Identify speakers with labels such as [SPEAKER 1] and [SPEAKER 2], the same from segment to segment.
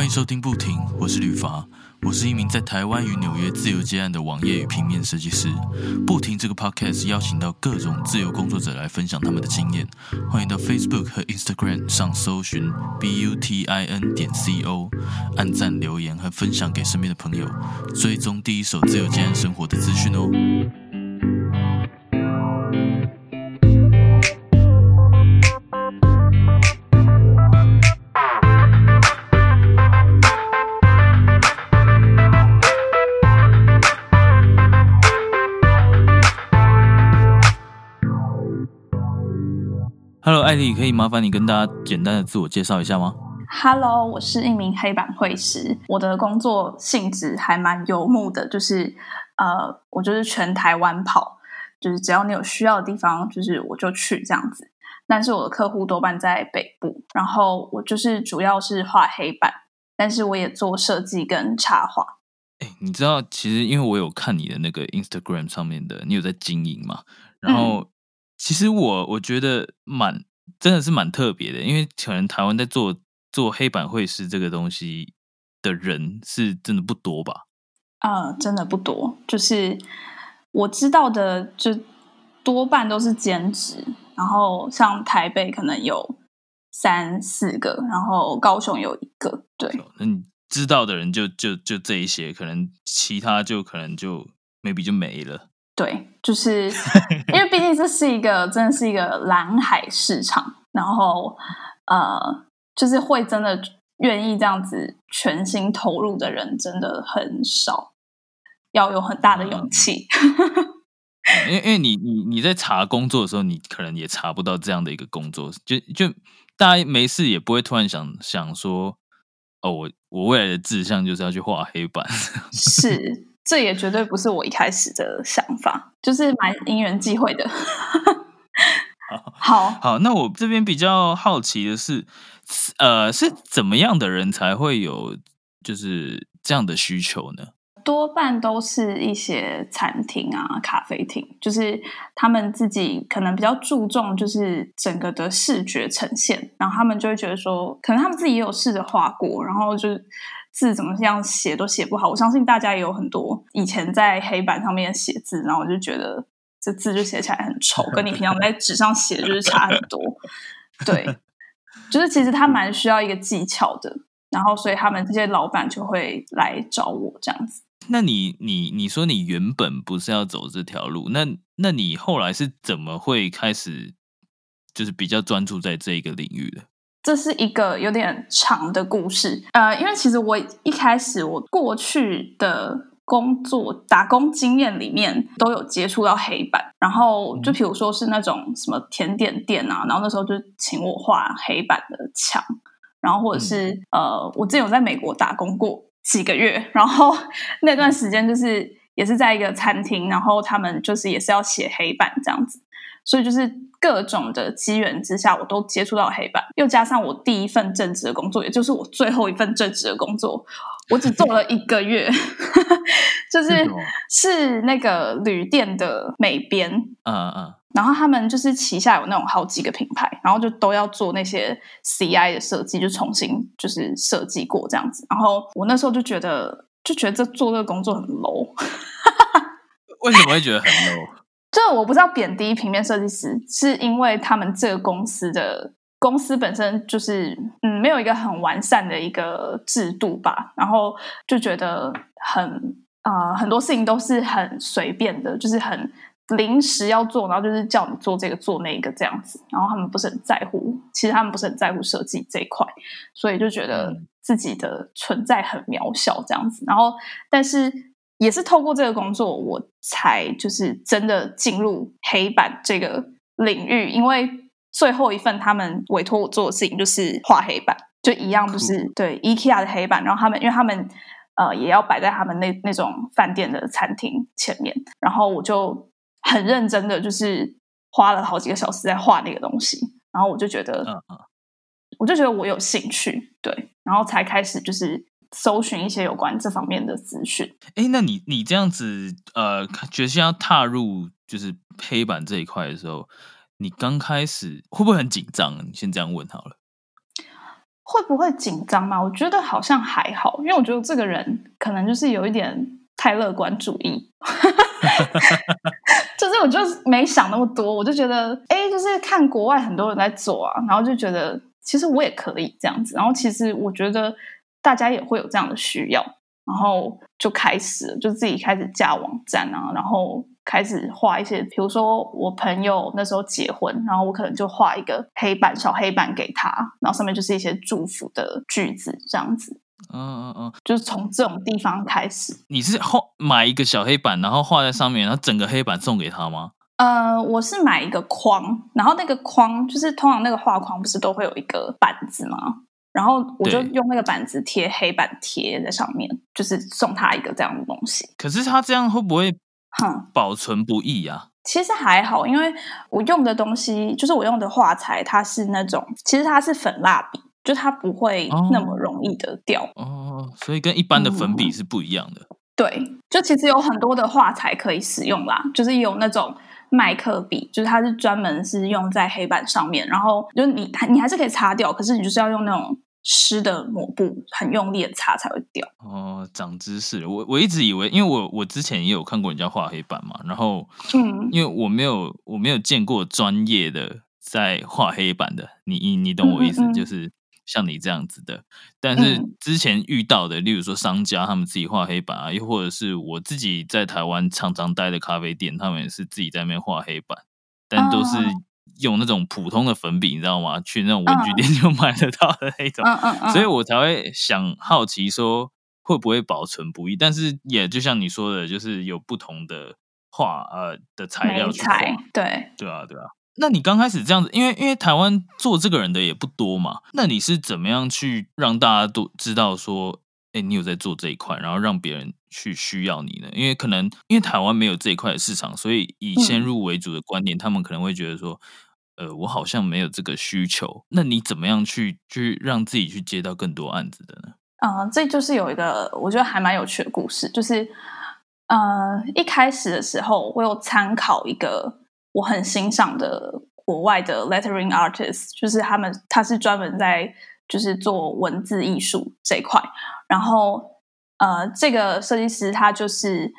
[SPEAKER 1] 欢迎收听不停，我是吕伐，我是一名在台湾与纽约自由接案的网页与平面设计师。不停这个 podcast 邀请到各种自由工作者来分享他们的经验，欢迎到 Facebook 和 Instagram 上搜寻 b u t i n 点 c o，按赞留言和分享给身边的朋友，追踪第一手自由接案生活的资讯哦。Hello，艾丽，可以麻烦你跟大家简单的自我介绍一下吗
[SPEAKER 2] ？Hello，我是一名黑板绘师，我的工作性质还蛮游牧的，就是呃，我就是全台湾跑，就是只要你有需要的地方，就是我就去这样子。但是我的客户多半在北部，然后我就是主要是画黑板，但是我也做设计跟插画。
[SPEAKER 1] 哎，你知道，其实因为我有看你的那个 Instagram 上面的，你有在经营嘛？然后，其实我我觉得蛮真的是蛮特别的，因为可能台湾在做做黑板绘师这个东西的人是真的不多吧？
[SPEAKER 2] 啊、真的不多，就是我知道的，就多半都是兼职。然后像台北可能有三四个，然后高雄有一个，对。
[SPEAKER 1] 那你知道的人就就就这一些，可能其他就可能就 maybe 就没了。
[SPEAKER 2] 对，就是 因为毕竟这是一个真的是一个蓝海市场，然后呃，就是会真的愿意这样子全心投入的人真的很少，要有很大的勇气。
[SPEAKER 1] 因为因为你你你在查工作的时候，你可能也查不到这样的一个工作，就就大家没事也不会突然想想说，哦，我我未来的志向就是要去画黑板。
[SPEAKER 2] 是，这也绝对不是我一开始的想法，就是蛮因缘际会的。好，
[SPEAKER 1] 好，那我这边比较好奇的是，呃，是怎么样的人才会有就是这样的需求呢？
[SPEAKER 2] 多半都是一些餐厅啊、咖啡厅，就是他们自己可能比较注重就是整个的视觉呈现，然后他们就会觉得说，可能他们自己也有试着画过，然后就是字怎么样写都写不好。我相信大家也有很多以前在黑板上面写字，然后我就觉得这字就写起来很丑，跟你平常在纸上写就是差很多。对，就是其实他蛮需要一个技巧的，然后所以他们这些老板就会来找我这样子。
[SPEAKER 1] 那你你你说你原本不是要走这条路，那那你后来是怎么会开始就是比较专注在这一个领域的？
[SPEAKER 2] 这是一个有点长的故事，呃，因为其实我一开始我过去的工作打工经验里面都有接触到黑板，然后就比如说是那种什么甜点店啊，然后那时候就请我画黑板的墙，然后或者是、呃，我之前有在美国打工过几个月，然后那段时间就是也是在一个餐厅，然后他们就是也是要写黑板这样子，所以就是各种的机缘之下，我都接触到黑板，又加上我第一份正职的工作，也就是我最后一份正职的工作，我只做了一个月，就是
[SPEAKER 1] 是
[SPEAKER 2] 那个旅店的美编，
[SPEAKER 1] 嗯嗯，
[SPEAKER 2] 然后他们就是旗下有那种好几个品牌，然后就都要做那些 CI 的设计，就重新就是设计过这样子。然后我那时候就觉得，就觉得这做这个工作很 low。
[SPEAKER 1] 为什么会觉得很 low？
[SPEAKER 2] 这我不知道贬低平面设计师，是因为他们这个公司的公司本身就是嗯没有一个很完善的一个制度吧，然后就觉得很啊、呃很多事情都是很随便的，就是很临时要做，然后就是叫你做这个做那个这样子，然后他们不是很在乎，其实他们不是很在乎设计这一块，所以就觉得
[SPEAKER 1] 嗯。
[SPEAKER 2] 自己的存在很渺小这样子，然后但是也是透过这个工作，我才就是真的进入黑板这个领域，因为最后一份他们委托我做的事情就是画黑板，就一样就是对 IKEA 的黑板，然后他们因为他们呃也要摆在他们那那种饭店的餐厅前面，然后我就很认真的就是花了好几个小时在画那个东西，然后我就觉得，我就觉得我有兴趣，对，然后才开始就是搜寻一些有关这方面的资讯。
[SPEAKER 1] 哎，那你你这样子呃，决心要踏入就是黑板这一块的时候，你刚开始会不会很紧张？你先这样问好了。
[SPEAKER 2] 会不会紧张嘛？我觉得好像还好，因为我觉得这个人可能就是有一点太乐观主义，就是我就没想那么多，我就觉得，哎，就是看国外很多人在做啊，然后就觉得其实我也可以这样子，然后其实我觉得大家也会有这样的需要，然后就开始，就自己开始架网站啊，然后。开始画一些，比如说我朋友那时候结婚，然后我可能就画一个黑板小黑板给他，然后上面就是一些祝福的句子，这样子。嗯嗯嗯，就是从这种地方开始。
[SPEAKER 1] 你是画买一个小黑板，然后画在上面，然后整个黑板送给他吗？
[SPEAKER 2] 呃，我是买一个框，然后那个框就是通常那个画框不是都会有一个板子吗？然后我就用那个板子贴黑板贴在上面，就是送他一个这样的东西。
[SPEAKER 1] 可是他这样会不会？哼，保存不易啊。
[SPEAKER 2] 其实还好，因为我用的东西就是我用的画材，它是那种，其实它是粉蜡笔，就它不会那么容易的掉。
[SPEAKER 1] 哦，所以跟一般的粉笔是不一样的。
[SPEAKER 2] 对，就其实有很多的画材可以使用啦，就是有那种麦克笔，就是它是专门是用在黑板上面，然后就你你还是可以擦掉，可是你就是要用那种。湿的抹布很用力的擦才会掉
[SPEAKER 1] 哦，长知识了。我我一直以为，因为我我之前也有看过人家画黑板嘛，然后嗯，因为我没有我没有见过专业的在画黑板的，你你你懂我意思，就是像你这样子的。但是之前遇到的，例如说商家他们自己画黑板啊，又或者是我自己在台湾常常待的咖啡店，他们也是自己在那边画黑板，但都是。用那种普通的粉笔，你知道吗？去那种文具店就买得到的那种，所以我才会想好奇说会不会保存不易。但是也就像你说的，就是有不同的画呃的材料去画，
[SPEAKER 2] 对
[SPEAKER 1] 对啊对啊。那你刚开始这样子，因为因为台湾做这个人的也不多嘛，那你是怎么样去让大家都知道说？哎，你有在做这一块，然后让别人去需要你呢？因为可能因为台湾没有这一块的市场，所以以先入为主的观点，他们可能会觉得说，呃，我好像没有这个需求。那你怎么样去去让自己去接到更多案子的呢？
[SPEAKER 2] 啊，这就是有一个我觉得还蛮有趣的故事，就是呃，一开始的时候，我有参考一个我很欣赏的国外的 lettering artist，就是他们他是专门在。就是做文字艺术这一块，然后呃，这个设计师他就是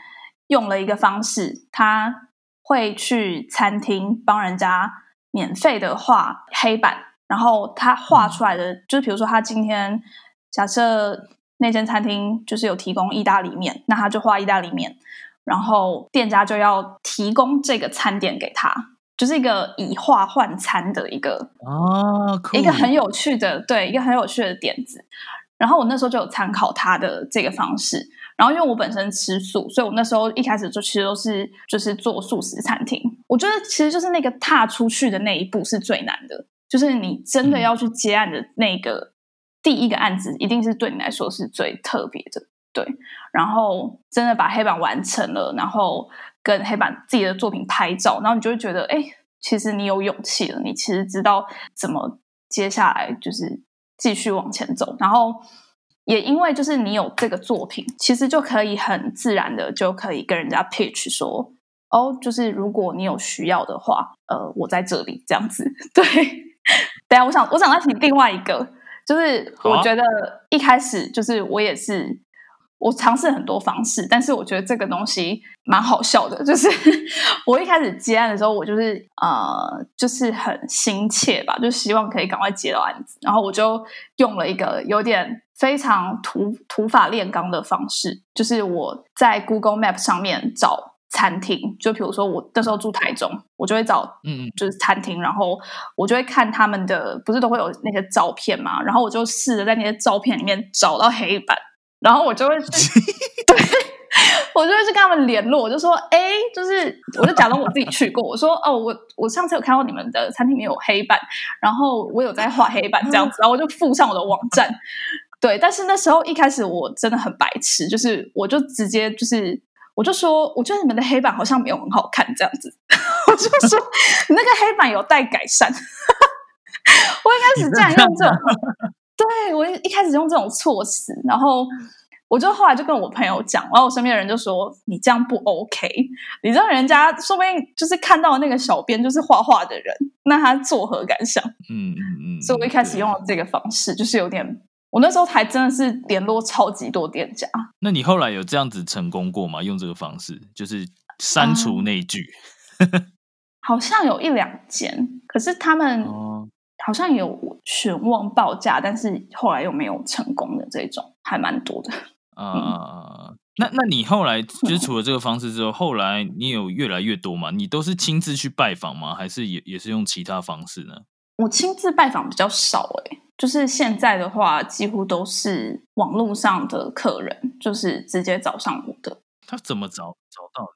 [SPEAKER 2] 用了一个方式，他会去餐厅帮人家免费的画黑板，然后他画出来的就是，比如说他今天假设那间餐厅就是有提供意大利面，那他就画意大利面，然后店家就要提供这个餐点给他。就是一个以画换餐的一个
[SPEAKER 1] 哦，
[SPEAKER 2] 一个很有趣的对，一个很有趣的点子。然后我那时候就有参考他的这个方式。然后因为我本身吃素，所以我那时候一开始就其实都是就是做素食餐厅。我觉得其实就是那个踏出去的那一步是最难的，就是你真的要去接案的那个第一个案子，一定是对你来说是最特别的。对，然后真的把黑板完成了，然后。跟黑板自己的作品拍照，然后你就会觉得，哎，其实你有勇气了，你其实知道怎么接下来就是继续往前走。然后也因为就是你有这个作品，其实就可以很自然的就可以跟人家 pitch 说，哦，就是如果你有需要的话，呃，我在这里这样子。对，等下我想我想再提另外一个，就是我觉得一开始就是我也是。我尝试很多方式，但是我觉得这个东西蛮好笑的。就是 我一开始接案的时候，我就是呃，就是很心切吧，就希望可以赶快接到案子。然后我就用了一个有点非常土土法炼钢的方式，就是我在 Google Map 上面找餐厅。就比如说我那时候住台中，我就会找嗯，就是餐厅，然后我就会看他们的，不是都会有那些照片嘛？然后我就试着在那些照片里面找到黑板。然后我就会去，对，我就会去跟他们联络，我就说，哎，就是，我就假装我自己去过，我说，哦，我我上次有看到你们的餐厅里面有黑板，然后我有在画黑板这样子，然后我就附上我的网站，对，但是那时候一开始我真的很白痴，就是我就直接就是，我就说，我觉得你们的黑板好像没有很好看这样子，我就说，你那个黑板有待改善，我一开始这样用这种。对我一开始用这种措辞，然后我就后来就跟我朋友讲，然后我身边的人就说：“你这样不 OK，你知道人家说不定就是看到那个小编就是画画的人，那他作何感想？”
[SPEAKER 1] 嗯嗯嗯。
[SPEAKER 2] 所以我一开始用了这个方式，就是有点，我那时候还真的是联络超级多店家。
[SPEAKER 1] 那你后来有这样子成功过吗？用这个方式，就是删除那句，
[SPEAKER 2] 好像有一两间，可是他们好像有询问报价，但是后来又没有成功的这种，还蛮多的。
[SPEAKER 1] 啊，那那你后来就是除了这个方式之后，后来你有越来越多嘛？你都是亲自去拜访吗？还是也也是用其他方式呢？
[SPEAKER 2] 我亲自拜访比较少哎，就是现在的话，几乎都是网络上的客人，就是直接找上我的。
[SPEAKER 1] 他怎么找找到？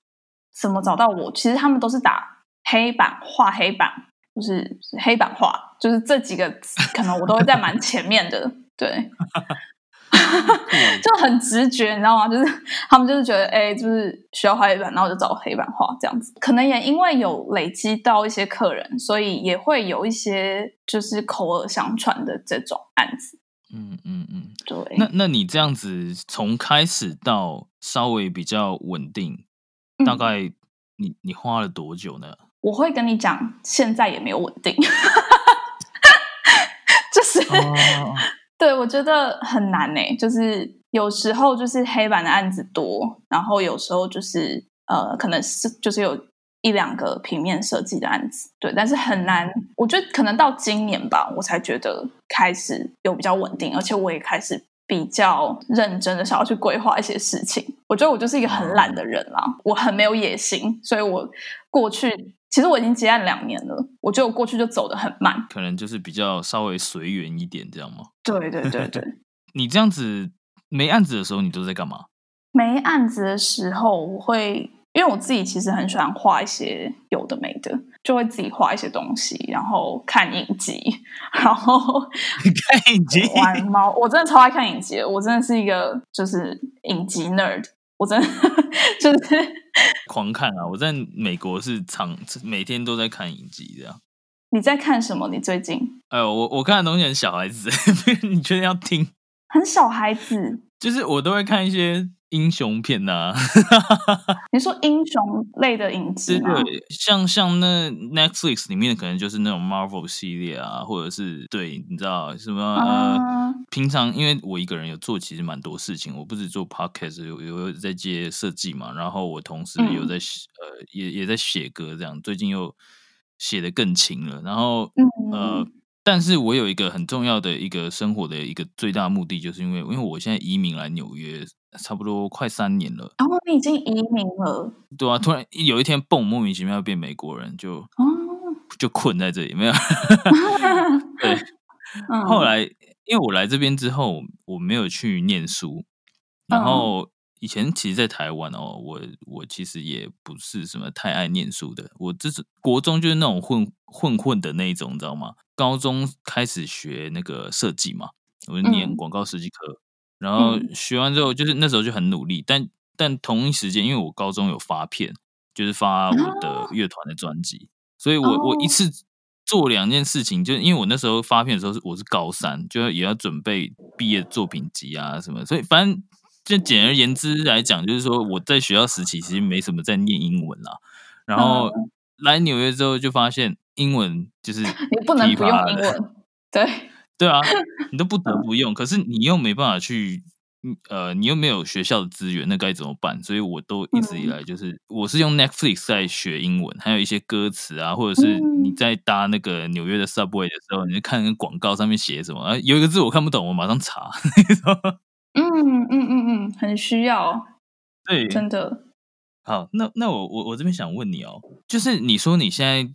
[SPEAKER 2] 怎么找到我？其实他们都是打黑板画黑板，就是黑板画，就是这几个可能我都会在蛮前面的，对。就很直觉，你知道吗？就是他们就是觉得，哎，就是需要画黑板，然后就找黑板画这样子。可能也因为有累积到一些客人，所以也会有一些就是口耳相传的这种案子。
[SPEAKER 1] 嗯嗯嗯，
[SPEAKER 2] 对。
[SPEAKER 1] 那那你这样子从开始到稍微比较稳定，大概你你花了多久呢？
[SPEAKER 2] 我会跟你讲，现在也没有稳定，就是。对，我觉得很难呢。就是有时候就是黑板的案子多，然后有时候就是呃，可能是就是有一两个平面设计的案子，对，但是很难。我觉得可能到今年吧，我才觉得开始有比较稳定，而且我也开始比较认真的想要去规划一些事情。我觉得我就是一个很懒的人啦，我很没有野心，所以我过去。其实我已经结案两年了，我觉得我过去就走的很慢，
[SPEAKER 1] 可能就是比较稍微随缘一点，这样吗？
[SPEAKER 2] 对对对对。
[SPEAKER 1] 你这样子没案子的时候，你都在干嘛？
[SPEAKER 2] 没案子的时候，我会因为我自己其实很喜欢画一些有的没的，就会自己画一些东西，然后看影集，然后
[SPEAKER 1] 看影集
[SPEAKER 2] 玩猫。我真的超爱看影集，我真的是一个就是影集 nerd，我真的 就是。
[SPEAKER 1] 狂看啊！我在美国是常每天都在看影集这样。
[SPEAKER 2] 你在看什么？你最近？
[SPEAKER 1] 哎呦，我我看的东西很小孩子，你确定要听？
[SPEAKER 2] 很小孩子，
[SPEAKER 1] 就是我都会看一些。英雄片呐，
[SPEAKER 2] 你说英雄类的影集吗？
[SPEAKER 1] 对，像像那 Netflix 里面可能就是那种 Marvel 系列啊，或者是对，你知道什么呃，平常因为我一个人有做其实蛮多事情，我不止做 Podcast，有有在接设计嘛，然后我同时有在呃也也在写歌，这样最近又写的更勤了，然后呃。但是我有一个很重要的一个生活的一个最大目的，就是因为因为我现在移民来纽约，差不多快三年了。
[SPEAKER 2] 然后你已经移民了？
[SPEAKER 1] 对啊，突然有一天蹦，莫名其妙变美国人，就哦就困在这里，没有？对。后来因为我来这边之后，我没有去念书，然后。以前其实，在台湾哦，我我其实也不是什么太爱念书的。我这是国中就是那种混混混的那一种，你知道吗？高中开始学那个设计嘛，我就念广告设计课。然后学完之后，就是那时候就很努力。但但同一时间，因为我高中有发片，就是发我的乐团的专辑，所以我我一次做两件事情，就是因为我那时候发片的时候是我是高三，就也要准备毕业作品集啊什么，所以反正。就简而言之来讲，就是说我在学校时期其实没什么在念英文啦，然后来纽约之后就发现英文就是
[SPEAKER 2] 你不能不用英文，对
[SPEAKER 1] 对啊，你都不 得不用，可是你又没办法去，呃，你又没有学校的资源，那该怎么办？所以我都一直以来就是我是用 Netflix 在学英文，还有一些歌词啊，或者是你在搭那个纽约的 Subway 的时候，你就看那广告上面写什么，啊，有一个字我看不懂，我马上查。
[SPEAKER 2] 嗯嗯嗯嗯，很需要，
[SPEAKER 1] 对，
[SPEAKER 2] 真的。
[SPEAKER 1] 好，那那我我我这边想问你哦，就是你说你现在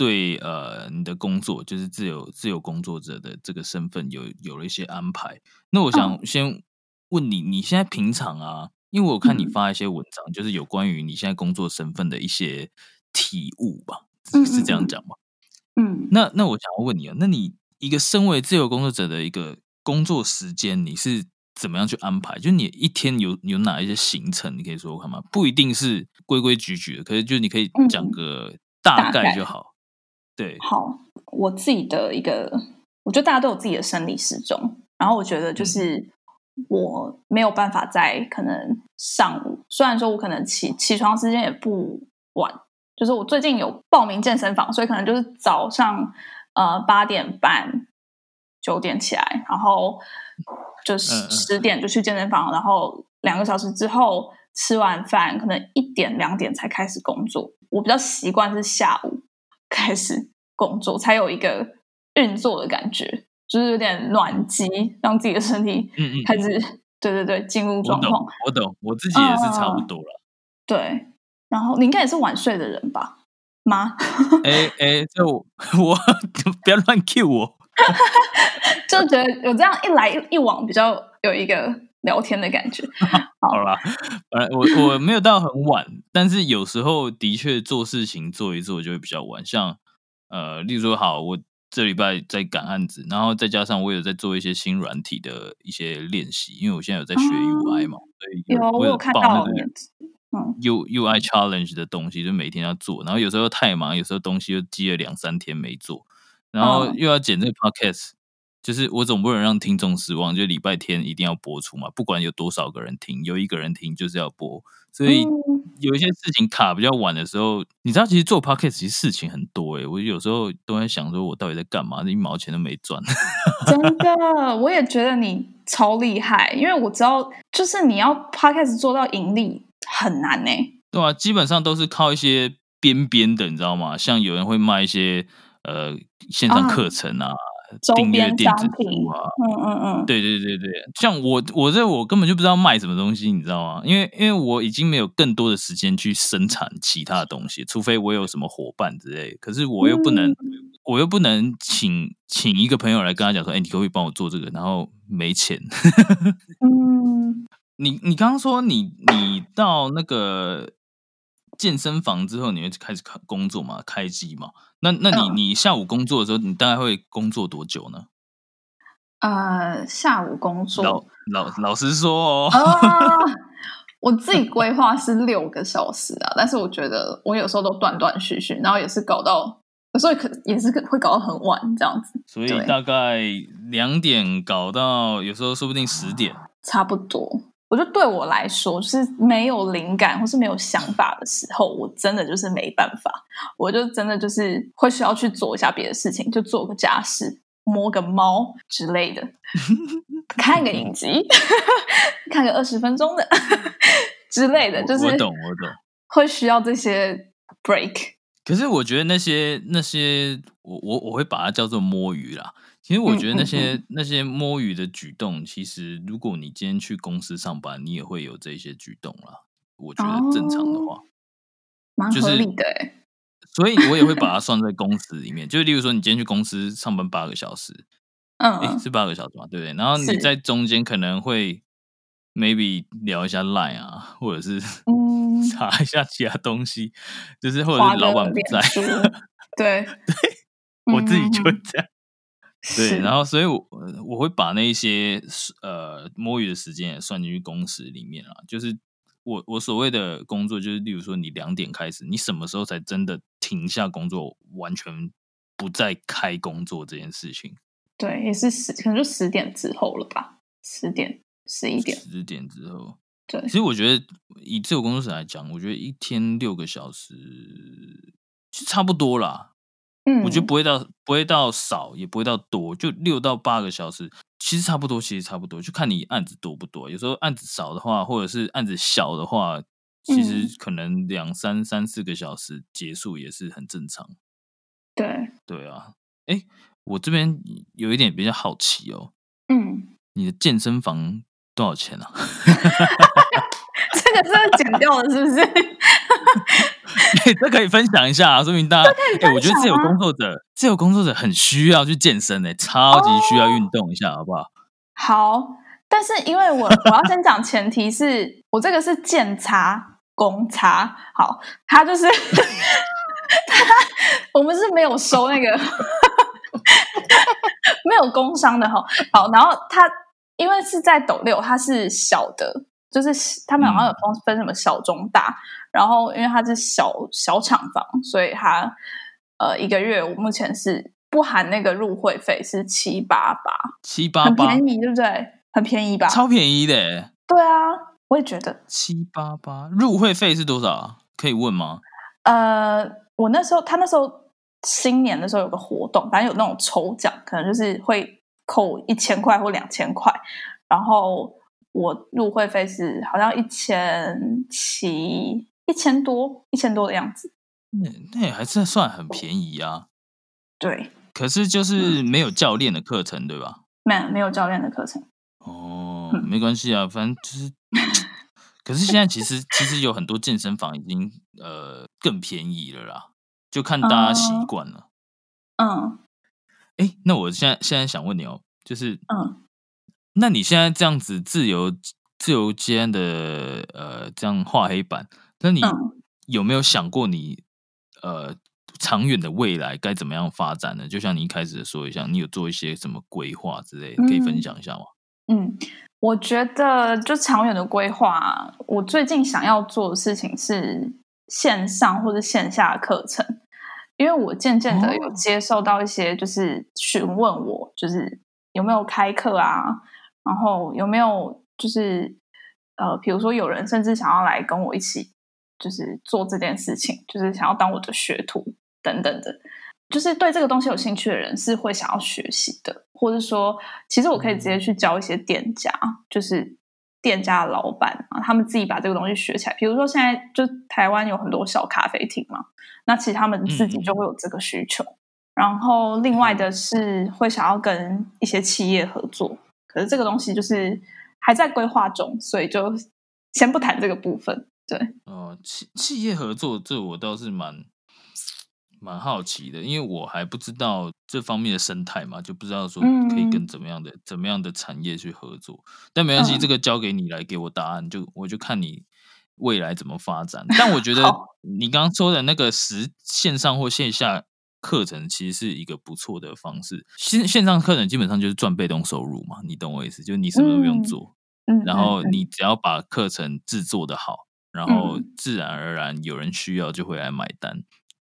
[SPEAKER 1] 对呃你的工作，就是自由自由工作者的这个身份有有了一些安排，那我想先问你，你现在平常啊，因为我看你发一些文章，就是有关于你现在工作身份的一些体悟吧，是这样讲吗？
[SPEAKER 2] 嗯，
[SPEAKER 1] 那那我想要问你啊，那你一个身为自由工作者的一个工作时间，你是？怎么样去安排？就你一天有有哪一些行程？你可以说看吗？不一定是规规矩矩的，可是就你可以讲个大概就好。对，
[SPEAKER 2] 好，我自己的一个，我觉得大家都有自己的生理时钟，然后我觉得就是我没有办法在可能上午，虽然说我可能起起床时间也不晚，就是我最近有报名健身房，所以可能就是早上呃八点半九点起来，然后就十十点就去健身房，然后两个小时之后吃完饭，可能一点两点才开始工作。我比较习惯是下午开始工作，才有一个运作的感觉。就是有点暖机，让自己的身体嗯嗯开始对对对进入状况。
[SPEAKER 1] 我懂，我自己也是差不多了。
[SPEAKER 2] 对，然后你应该也是晚睡的人吧？吗？
[SPEAKER 1] 哎哎，就我 不要乱 Q 我，
[SPEAKER 2] 就觉得有这样一来一往，比较有一个聊天的感觉。
[SPEAKER 1] 好啦，呃，我我没有到很晚，但是有时候的确做事情做一做就会比较晚。像呃，例如说，好我。这礼拜在赶案子，然后再加上我有在做一些新软体的一些练习，因为我现在有在学 UI 嘛，所以
[SPEAKER 2] 我
[SPEAKER 1] 有
[SPEAKER 2] 看到
[SPEAKER 1] 嗯 U UI challenge 的东西，就每天要做，然后有时候太忙，有时候东西又积了两三天没做，然后又要剪这个 podcast，就是我总不能让听众失望，就礼拜天一定要播出嘛，不管有多少个人听，有一个人听就是要播。所以有一些事情卡比较晚的时候，你知道，其实做 podcast 其实事情很多哎。我有时候都在想，说我到底在干嘛？一毛钱都没赚。
[SPEAKER 2] 真的，我也觉得你超厉害，因为我知道，就是你要 podcast 做到盈利很难呢。
[SPEAKER 1] 对啊，基本上都是靠一些边边的，你知道吗？像有人会卖一些呃线上课程啊。订阅电子书啊，
[SPEAKER 2] 嗯嗯嗯，
[SPEAKER 1] 对对对对，像我我这我根本就不知道卖什么东西，你知道吗？因为因为我已经没有更多的时间去生产其他的东西，除非我有什么伙伴之类。可是我又不能，我又不能请请一个朋友来跟他讲说，哎，你可不可以帮我做这个？然后没钱。嗯，你你刚刚说你你到那个。健身房之后，你会开始开工作嘛？开机嘛？那那你你下午工作的时候，你大概会工作多久呢？
[SPEAKER 2] 呃，下午工作，
[SPEAKER 1] 老老老实说哦，
[SPEAKER 2] 我自己规划是六个小时啊，但是我觉得我有时候都断断续续，然后也是搞到有时候可也是会搞到很晚这样子，
[SPEAKER 1] 所以大概两点搞到有时候说不定十点，
[SPEAKER 2] 差不多。我觉得对我来说，就是没有灵感或是没有想法的时候，我真的就是没办法。我就真的就是会需要去做一下别的事情，就做个家事、摸个猫之类的，看个影集，看个二十分钟的 之类的。就是
[SPEAKER 1] 我懂，我懂，
[SPEAKER 2] 会需要这些 break。
[SPEAKER 1] 可是我觉得那些那些，我我我会把它叫做摸鱼啦。其实我觉得那些那些摸鱼的举动，其实如果你今天去公司上班，你也会有这些举动啦。我觉得正常的话，
[SPEAKER 2] 蛮合理的。
[SPEAKER 1] 所以我也会把它算在公司里面。就例如说，你今天去公司上班八个小时，嗯，是八个小时嘛，对不对？然后你在中间可能会 maybe 聊一下 line 啊，或者是查一下其他东西，就是或者是老板不在，
[SPEAKER 2] 对
[SPEAKER 1] 对，我自己就会这样。对，然后所以，我我会把那些呃摸鱼的时间也算进去工时里面啊。就是我我所谓的工作，就是例如说你两点开始，你什么时候才真的停下工作，完全不再开工作这件事情？
[SPEAKER 2] 对，也是十，可能就十点之后了吧，十点十一点，
[SPEAKER 1] 十点之后。
[SPEAKER 2] 对，
[SPEAKER 1] 其实我觉得以自由工作者来讲，我觉得一天六个小时就差不多啦。
[SPEAKER 2] 嗯，
[SPEAKER 1] 我觉得不会到不会到少，也不会到多，就六到八个小时，其实差不多，其实差不多，就看你案子多不多。有时候案子少的话，或者是案子小的话，其实可能两三三四个小时结束也是很正常。
[SPEAKER 2] 对，
[SPEAKER 1] 对啊。哎，我这边有一点比较好奇
[SPEAKER 2] 哦。嗯，
[SPEAKER 1] 你的健身房多少钱啊？
[SPEAKER 2] 这个是要剪掉了，是不是？
[SPEAKER 1] 这可以分享一下啊，说明大家哎，我觉得自由工作者，自由工作者很需要去健身诶，超级需要运动一下，好不好？
[SPEAKER 2] 好，但是因为我我要先讲前提是 我这个是健差工差，好，他就是他，我们是没有收那个没有工伤的哈，好，然后他因为是在斗六，它是小的。就是他们好像有分分什么小中大，然后因为它是小小厂房，所以它呃一个月我目前是不含那个入会费是七八八，
[SPEAKER 1] 七八
[SPEAKER 2] 八很便宜，对不对？很便宜吧？
[SPEAKER 1] 超便宜的。
[SPEAKER 2] 对啊，我也觉得
[SPEAKER 1] 七八八入会费是多少？可以问吗？
[SPEAKER 2] 呃，我那时候他那时候新年的时候有个活动，反正有那种抽奖，可能就是会扣一千块或两千块，然后我入会费是好像一千七一千多一千多的样子。
[SPEAKER 1] 那那也还是算很便宜啊。
[SPEAKER 2] 对，
[SPEAKER 1] 可是就是没有教练的课程，对吧？
[SPEAKER 2] 没有没有教练的课程。
[SPEAKER 1] 哦，没关系啊，反正就是。可是现在其实其实有很多健身房已经呃更便宜了啦，就看大家习惯了。
[SPEAKER 2] 嗯。
[SPEAKER 1] 哎，那我现在现在想问你哦，就是嗯，那你现在这样子自由自由间的呃这样画黑板，那你有没有想过你呃？长远的未来该怎么样发展呢？就像你一开始说一下，你有做一些什么规划之类的，可以分享一下吗？
[SPEAKER 2] 嗯，我觉得就长远的规划，我最近想要做的事情是线上或者线下课程，因为我渐渐的有接受到一些就是询问我，就是有没有开课啊，然后有没有就是呃，比如说有人甚至想要来跟我一起就是做这件事情，就是想要当我的学徒。等等的，就是对这个东西有兴趣的人是会想要学习的，或者说，其实我可以直接去教一些店家，就是店家的老板啊，他们自己把这个东西学起来。比如说，现在就台湾有很多小咖啡厅嘛，那其实他们自己就会有这个需求。然后，另外的是会想要跟一些企业合作，可是这个东西就是还在规划中，所以就先不谈这个部分。对，
[SPEAKER 1] 哦，企企业合作，这我倒是蛮。蛮好奇的，因为我还不知道这方面的生态嘛，就不知道说可以跟怎么样的怎么样的产业去合作。但没关系，这个交给你来给我答案，就我就看你未来怎么发展。但我觉 得你刚刚说的那个实线上或线下课程，其实是一个不错的方式。线线上课程基本上就是赚被动收入嘛，你懂我意思？就是你什么都不用做，然后你只要把课程制作的好，然后自然而然有人需要就会来买单。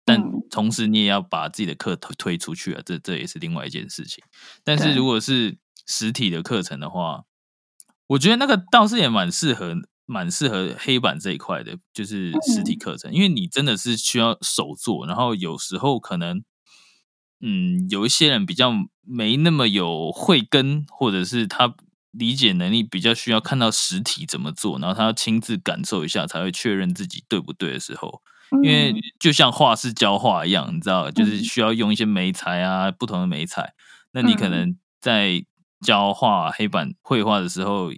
[SPEAKER 1] 但同时，你也要把自己的课推推出去啊，这这也是另外一件事情。但是，如果是实体的课程的话，我觉得那个倒是也蛮适合，蛮适合黑板这一块的，就是实体课程，因为你真的是需要手做，然后有时候可能，嗯，有一些人比较没那么有慧根，或者是他理解能力比较需要看到实体怎么做，然后他要亲自感受一下才会确认自己对不对的时候。因为就像画室教画一样，你知道，就是需要用一些媒材啊，不同的媒材。那你可能在教画黑板绘画的时候，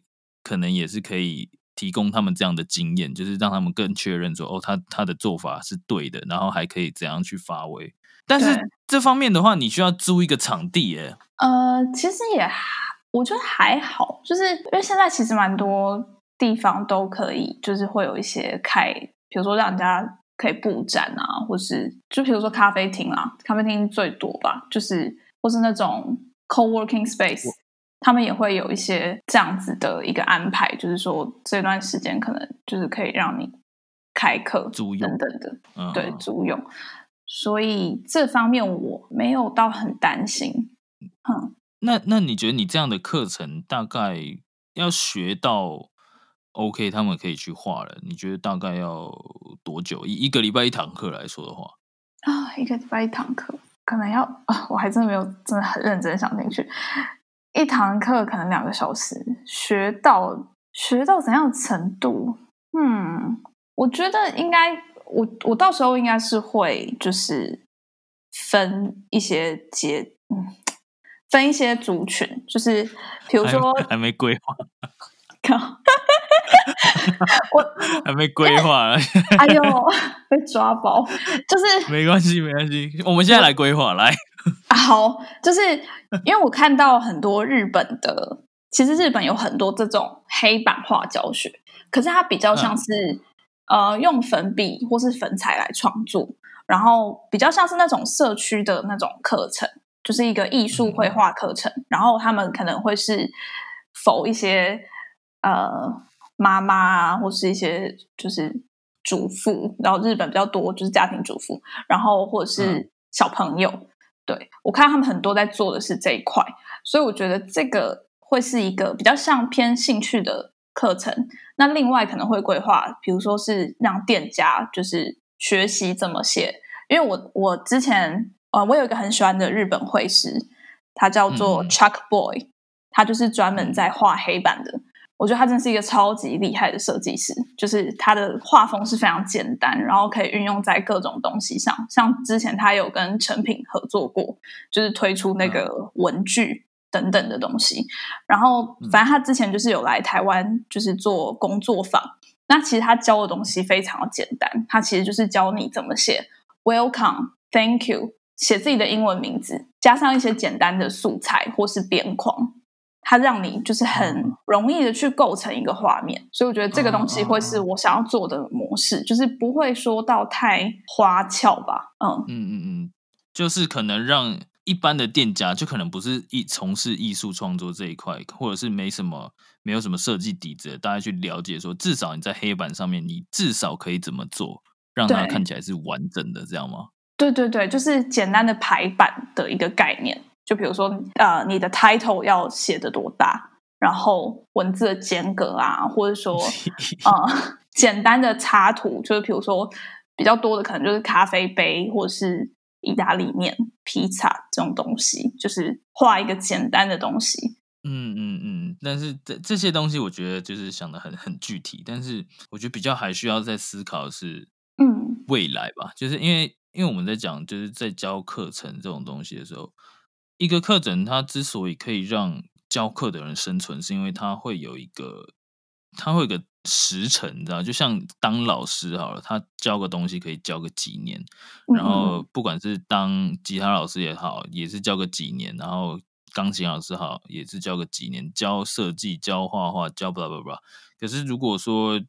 [SPEAKER 1] 可能也是可以提供他们这样的经验，就是让他们更确认说，哦，他他的做法是对的，然后还可以怎样去发挥。但是这方面的话，你需要租一个场地，耶。
[SPEAKER 2] 呃，其实也还，我觉得还好，就是因为现在其实蛮多地方都可以，就是会有一些开，比如说让人家。可以布展啊，或是就比如说咖啡厅啊，咖啡厅最多吧，就是或是那种 co-working space，他们也会有一些这样子的一个安排，就是说这段时间可能就是可以让你开课、
[SPEAKER 1] 租用
[SPEAKER 2] 等等的，对，租用。所以这方面我没有到很担心。嗯，
[SPEAKER 1] 那那你觉得你这样的课程大概要学到？OK，他们可以去画了。你觉得大概要多久？一一个礼拜一堂课来说的话，
[SPEAKER 2] 啊，一个礼拜一堂课，可能要啊，我还真的没有真的很认真想进去。一堂课可能两个小时，学到学到怎样的程度？嗯，我觉得应该，我我到时候应该是会就是分一些节，嗯，分一些族群，就是比如说
[SPEAKER 1] 还没规划。
[SPEAKER 2] 靠！我
[SPEAKER 1] 还没规划，
[SPEAKER 2] 哎呦，被抓包，就是
[SPEAKER 1] 没关系，没关系，我们现在来规划来。
[SPEAKER 2] 好，就是因为我看到很多日本的，其实日本有很多这种黑板画教学，可是它比较像是呃用粉笔或是粉彩来创作，然后比较像是那种社区的那种课程，就是一个艺术绘画课程，然后他们可能会是否一些。呃，妈妈啊，或是一些就是主妇，然后日本比较多就是家庭主妇，然后或者是小朋友，对我看他们很多在做的是这一块，所以我觉得这个会是一个比较像偏兴趣的课程。那另外可能会规划，比如说是让店家就是学习怎么写，因为我我之前呃，我有一个很喜欢的日本绘师，他叫做 Chuck Boy，他就是专门在画黑板的。我觉得他真是一个超级厉害的设计师，就是他的画风是非常简单，然后可以运用在各种东西上。像之前他有跟成品合作过，就是推出那个文具等等的东西。然后反正他之前就是有来台湾，就是做工作坊。那其实他教的东西非常的简单，他其实就是教你怎么写 Welcome、Thank you，写自己的英文名字，加上一些简单的素材或是边框。它让你就是很容易的去构成一个画面，所以我觉得这个东西会是我想要做的模式，就是不会说到太花俏吧。
[SPEAKER 1] 嗯嗯嗯嗯，就是可能让一般的店家就可能不是一从事艺术创作这一块，或者是没什么没有什么设计底子，大家去了解说，至少你在黑板上面，你至少可以怎么做，让它看起来是完整的，这样吗？
[SPEAKER 2] 对对对，就是简单的排版的一个概念。就比如说，呃，你的 title 要写的多大，然后文字的间隔啊，或者说，呃，简单的插图，就是比如说比较多的可能就是咖啡杯或者是意大利面、披萨这种东西，就是画一个简单的东西。
[SPEAKER 1] 嗯嗯嗯，但是这这些东西我觉得就是想的很很具体，但是我觉得比较还需要再思考是，嗯，未来吧，就是因为因为我们在讲就是在教课程这种东西的时候。一个课程，它之所以可以让教课的人生存，是因为它会有一个，它会有个时程，你知道？就像当老师好了，他教个东西可以教个几年，然后不管是当吉他老师也好，也是教个几年，然后钢琴老师好，也是教个几年，教设计、教画画、教不拉不拉。可是如果说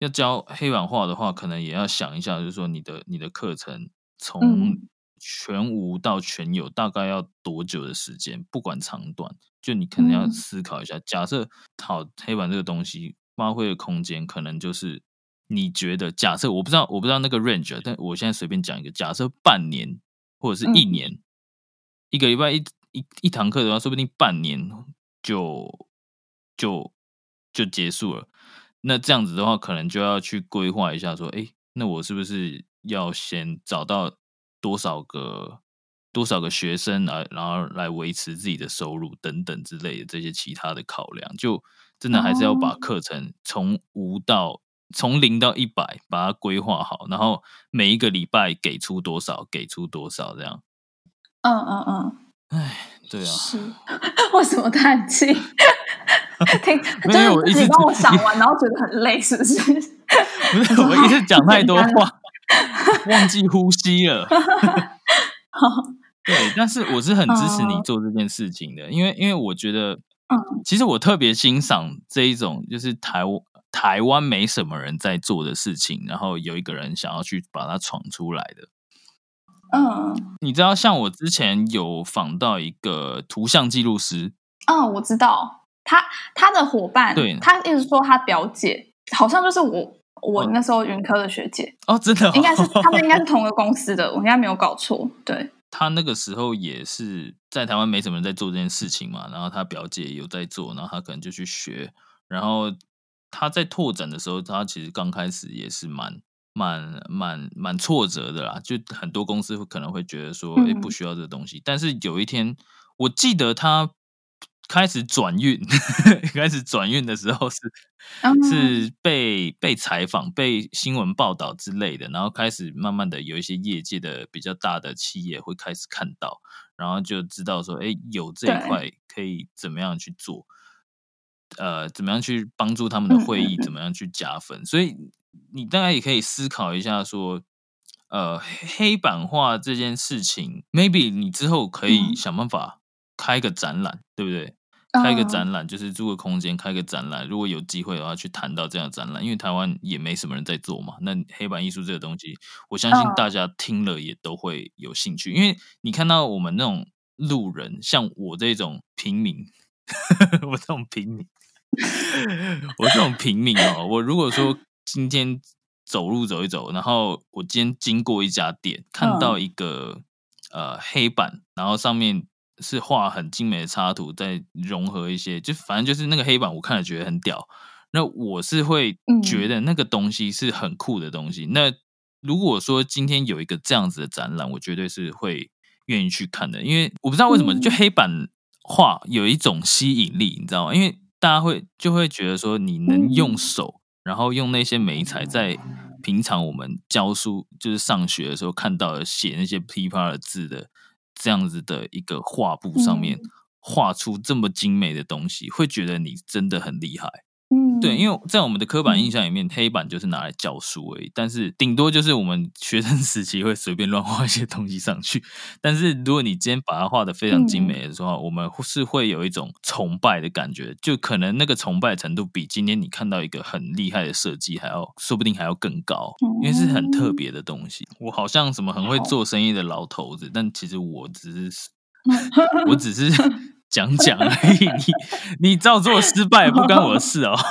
[SPEAKER 1] 要教黑板画的话，可能也要想一下，就是说你的你的课程从。全无到全有大概要多久的时间？不管长短，就你可能要思考一下。假设好黑板这个东西发挥的空间，可能就是你觉得假设我不知道我不知道那个 range，但我现在随便讲一个，假设半年或者是一年，一个礼拜一一一堂课的话，说不定半年就就就结束了。那这样子的话，可能就要去规划一下，说，哎，那我是不是要先找到？多少个多少个学生来，然后来维持自己的收入等等之类的这些其他的考量，就真的还是要把课程从无到从零到一百把它规划好，然后每一个礼拜给出多少，给出多少这样。
[SPEAKER 2] 嗯嗯嗯。
[SPEAKER 1] 哎，对啊。
[SPEAKER 2] 是。为什么叹气？听，
[SPEAKER 1] 没有，我一直
[SPEAKER 2] 帮我想完，然后觉得很累，是不是？
[SPEAKER 1] 不是，我一直讲太多话。忘记呼吸了。对，但是我是很支持你做这件事情的，因为因为我觉得，嗯，其实我特别欣赏这一种，就是台台湾没什么人在做的事情，然后有一个人想要去把它闯出来的。嗯，你知道，像我之前有访到一个图像记录师，
[SPEAKER 2] 嗯，我知道他他的伙伴，
[SPEAKER 1] 对
[SPEAKER 2] 他一直说他表姐好像就是我。我那时候云科的学姐
[SPEAKER 1] 哦，真的
[SPEAKER 2] 应该是他们应该是 同个公司的，我应该没有搞错。对，
[SPEAKER 1] 他那个时候也是在台湾没什么人在做这件事情嘛，然后他表姐有在做，然后他可能就去学，然后他在拓展的时候，他其实刚开始也是蛮蛮蛮蛮挫折的啦，就很多公司会可能会觉得说，哎，不需要这个东西，但是有一天，我记得他。开始转运，开始转运的时候是是被被采访、被新闻报道之类的，然后开始慢慢的有一些业界的比较大的企业会开始看到，然后就知道说，哎，有这一块可以怎么样去做，呃，怎么样去帮助他们的会议，怎么样去加分。所以你大概也可以思考一下，说，呃，黑板画这件事情，maybe 你之后可以想办法开个展览，对不对？开个展览，就是租个空间开个展览。如果有机会的话，去谈到这样的展览，因为台湾也没什么人在做嘛。那黑板艺术这个东西，我相信大家听了也都会有兴趣。因为你看到我们那种路人，像我这种平民，我这种平民，我这种平民哦，我如果说今天走路走一走，然后我今天经过一家店，看到一个呃黑板，然后上面。是画很精美的插图，再融合一些，就反正就是那个黑板，我看了觉得很屌。那我是会觉得那个东西是很酷的东西。那如果说今天有一个这样子的展览，我绝对是会愿意去看的，因为我不知道为什么，就黑板画有一种吸引力，你知道吗？因为大家会就会觉得说，你能用手，然后用那些美彩，在平常我们教书就是上学的时候看到的写那些噼啪的字的这样子的一个画布上面画出这么精美的东西，会觉得你真的很厉害。
[SPEAKER 2] 嗯，
[SPEAKER 1] 对，因为在我们的刻板印象里面，黑板就是拿来教书而已。但是顶多就是我们学生时期会随便乱画一些东西上去。但是如果你今天把它画的非常精美的时候，我们是会有一种崇拜的感觉，就可能那个崇拜程度比今天你看到一个很厉害的设计还要，说不定还要更高，因为是很特别的东西。我好像什么很会做生意的老头子，但其实我只是，我只是。讲讲而已，你你照做失败不关我的事哦。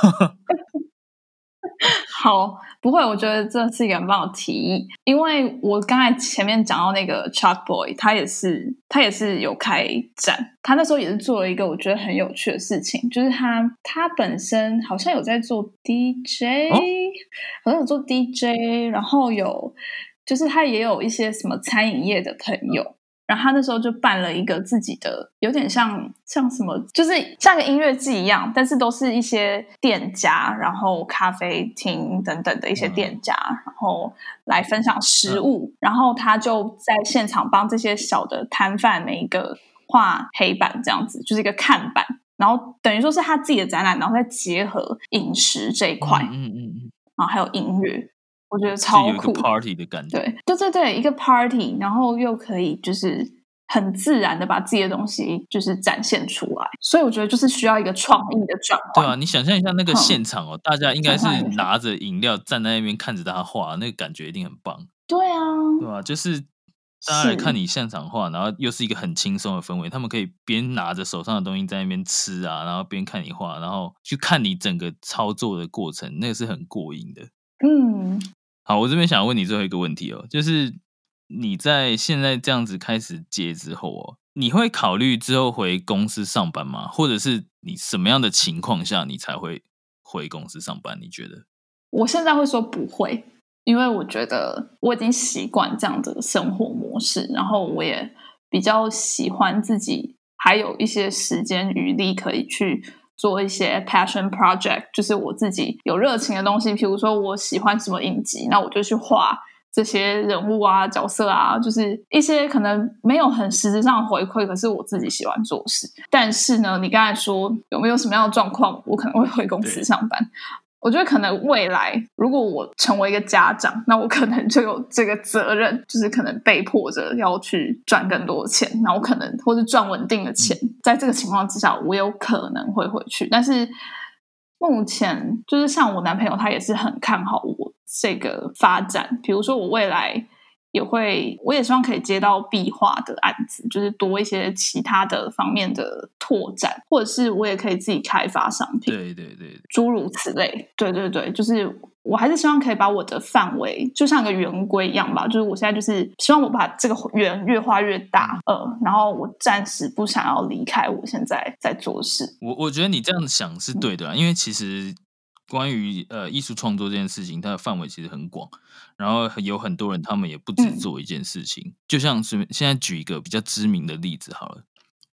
[SPEAKER 2] 好，不会，我觉得这是一个很棒的提议，因为我刚才前面讲到那个 Chuck Boy，他也是他也是有开展，他那时候也是做了一个我觉得很有趣的事情，就是他他本身好像有在做 DJ，好像有做 DJ，然后有就是他也有一些什么餐饮业的朋友。然后他那时候就办了一个自己的，有点像像什么，就是像个音乐季一样，但是都是一些店家，然后咖啡厅等等的一些店家，然后来分享食物。然后他就在现场帮这些小的摊贩每一个画黑板，这样子就是一个看板。然后等于说是他自己的展览，然后再结合饮食这一块，
[SPEAKER 1] 嗯嗯嗯，
[SPEAKER 2] 然后还有音乐。我觉得超酷
[SPEAKER 1] ，party 的感觉。
[SPEAKER 2] 对，对对对，一个 party，然后又可以就是很自然的把自己的东西就是展现出来，所以我觉得就是需要一个创意的转换。
[SPEAKER 1] 对啊，你想象一下那个现场哦，大家应该是拿着饮料站在那边看着他画，那个感觉一定很棒。
[SPEAKER 2] 对啊，
[SPEAKER 1] 对吧？就是大家来看你现场画，然后又是一个很轻松的氛围，他们可以边拿着手上的东西在那边吃啊，然后边看你画，然后去看你整个操作的过程，那个是很过瘾的。
[SPEAKER 2] 嗯。
[SPEAKER 1] 好，我这边想问你最后一个问题哦，就是你在现在这样子开始接之后哦，你会考虑之后回公司上班吗？或者是你什么样的情况下你才会回公司上班？你觉得？
[SPEAKER 2] 我现在会说不会，因为我觉得我已经习惯这样子的生活模式，然后我也比较喜欢自己还有一些时间余力可以去。做一些 passion project，就是我自己有热情的东西。比如说，我喜欢什么影集，那我就去画这些人物啊、角色啊，就是一些可能没有很实质上回馈，可是我自己喜欢做事。但是呢，你刚才说有没有什么样的状况，我可能会回公司上班？我觉得可能未来，如果我成为一个家长，那我可能就有这个责任，就是可能被迫着要去赚更多的钱，那我可能或是赚稳定的钱。在这个情况之下，我有可能会回去。但是目前，就是像我男朋友，他也是很看好我这个发展。比如说，我未来。也会，我也希望可以接到壁画的案子，就是多一些其他的方面的拓展，或者是我也可以自己开发商品，
[SPEAKER 1] 对对对，
[SPEAKER 2] 诸如此类。对对对，就是我还是希望可以把我的范围就像个圆规一样吧，就是我现在就是希望我把这个圆越画越大，呃，然后我暂时不想要离开我现在在做事。
[SPEAKER 1] 我我觉得你这样想是对的，因为其实。关于呃艺术创作这件事情，它的范围其实很广，然后有很多人，他们也不止做一件事情。就像是现在举一个比较知名的例子好了，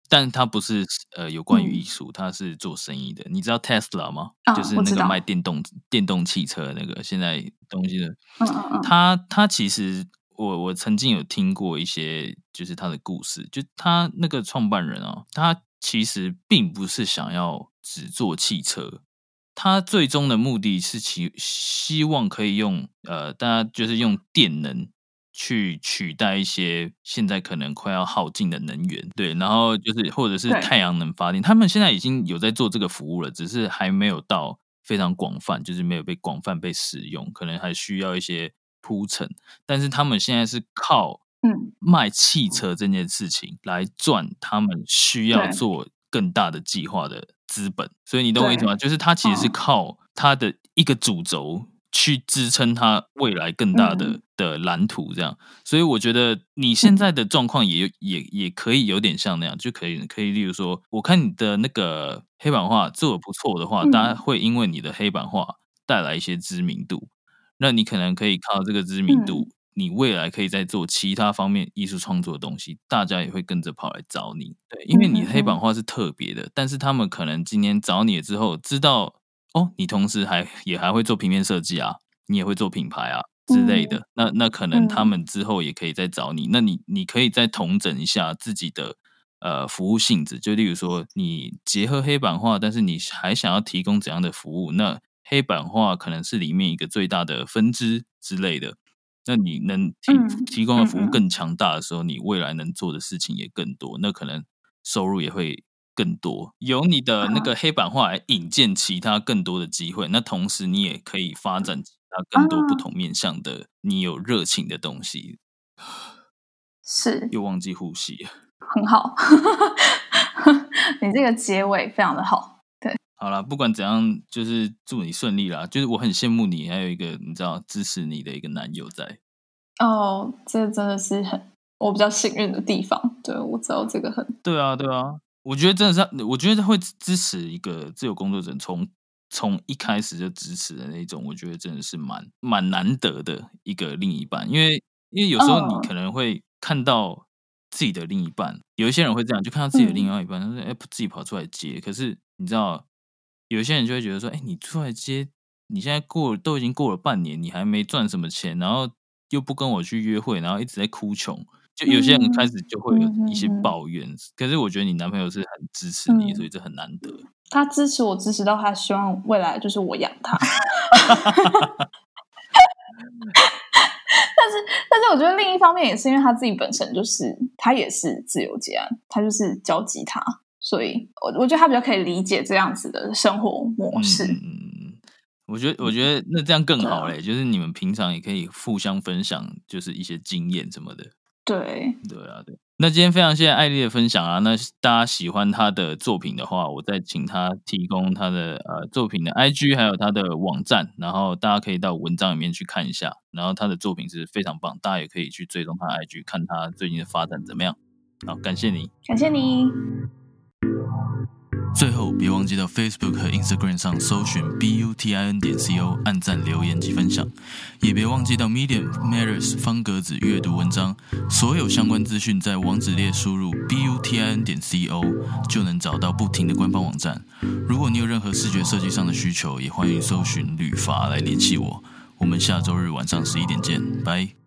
[SPEAKER 1] 但他不是呃有关于艺术，他是做生意的。你知道 Tesla 吗？就是那个卖电动电动汽车那个现在东西的。
[SPEAKER 2] 嗯嗯嗯。
[SPEAKER 1] 他他其实我我曾经有听过一些，就是他的故事。就他那个创办人啊，他其实并不是想要只做汽车。他最终的目的是其希望可以用呃，大家就是用电能去取代一些现在可能快要耗尽的能源，对，然后就是或者是太阳能发电，他们现在已经有在做这个服务了，只是还没有到非常广泛，就是没有被广泛被使用，可能还需要一些铺陈。但是他们现在是靠
[SPEAKER 2] 嗯
[SPEAKER 1] 卖汽车这件事情来赚，他们需要做更大的计划的。资本，所以你懂我意思吗？就是它其实是靠它的一个主轴去支撑它未来更大的的蓝图，这样。所以我觉得你现在的状况也也也可以有点像那样，就可以可以，例如说，我看你的那个黑板画做的不错的话，大家会因为你的黑板画带来一些知名度，那你可能可以靠这个知名度，你未来可以再做其他方面艺术创作的东西，大家也会跟着跑来找你。对，因为你黑板画是特别的，但是他们可能今天找你了之后，知道。哦，你同时还也还会做平面设计啊，你也会做品牌啊之类的，那那可能他们之后也可以再找你，那你你可以再统整一下自己的呃服务性质，就例如说你结合黑板画，但是你还想要提供怎样的服务？那黑板画可能是里面一个最大的分支之类的，那你能提提供的服务更强大的时候，你未来能做的事情也更多，那可能收入也会。更多由你的那个黑板画来引荐其他更多的机会，那同时你也可以发展其他更多不同面向的你有热情的东西。
[SPEAKER 2] 是
[SPEAKER 1] 又忘记呼吸，
[SPEAKER 2] 很好。你这个结尾非常的好。对，
[SPEAKER 1] 好了，不管怎样，就是祝你顺利啦。就是我很羡慕你，还有一个你知道支持你的一个男友在。
[SPEAKER 2] 哦，这真的是很我比较幸运的地方。对我知道这个很
[SPEAKER 1] 对啊，对啊。我觉得真的是，我觉得会支持一个自由工作者，从从一开始就支持的那种，我觉得真的是蛮蛮难得的一个另一半。因为因为有时候你可能会看到自己的另一半，有一些人会这样，就看到自己的另外一半，他说：“哎，自己跑出来接。”可是你知道，有些人就会觉得说：“哎，你出来接，你现在过都已经过了半年，你还没赚什么钱，然后又不跟我去约会，然后一直在哭穷。”就有些人开始就会有一些抱怨，可是我觉得你男朋友是很支持你，所以这很难得。
[SPEAKER 2] 他支持我，支持到他希望未来就是我养他。但是，但是我觉得另一方面也是因为他自己本身就是他也是自由结案，他就是教吉他，所以我我觉得他比较可以理解这样子的生活模式。
[SPEAKER 1] 嗯，我觉得我觉得那这样更好嘞，就是你们平常也可以互相分享，就是一些经验什么的。
[SPEAKER 2] 对
[SPEAKER 1] 对啊，对。那今天非常谢谢艾丽的分享啊！那大家喜欢她的作品的话，我再请她提供她的呃作品的 IG，还有她的网站，然后大家可以到文章里面去看一下。然后她的作品是非常棒，大家也可以去追踪她的 IG，看她最近的发展怎么样。好，感谢你，
[SPEAKER 2] 感谢你。
[SPEAKER 1] 最后，别忘记到 Facebook 和 Instagram 上搜寻 B U T I N 点 C O，按赞、留言及分享。也别忘记到 Medium Matters 方格子阅读文章，所有相关资讯在网址列输入 B U T I N 点 C O 就能找到不停的官方网站。如果你有任何视觉设计上的需求，也欢迎搜寻旅法来联系我。我们下周日晚上十一点见，拜。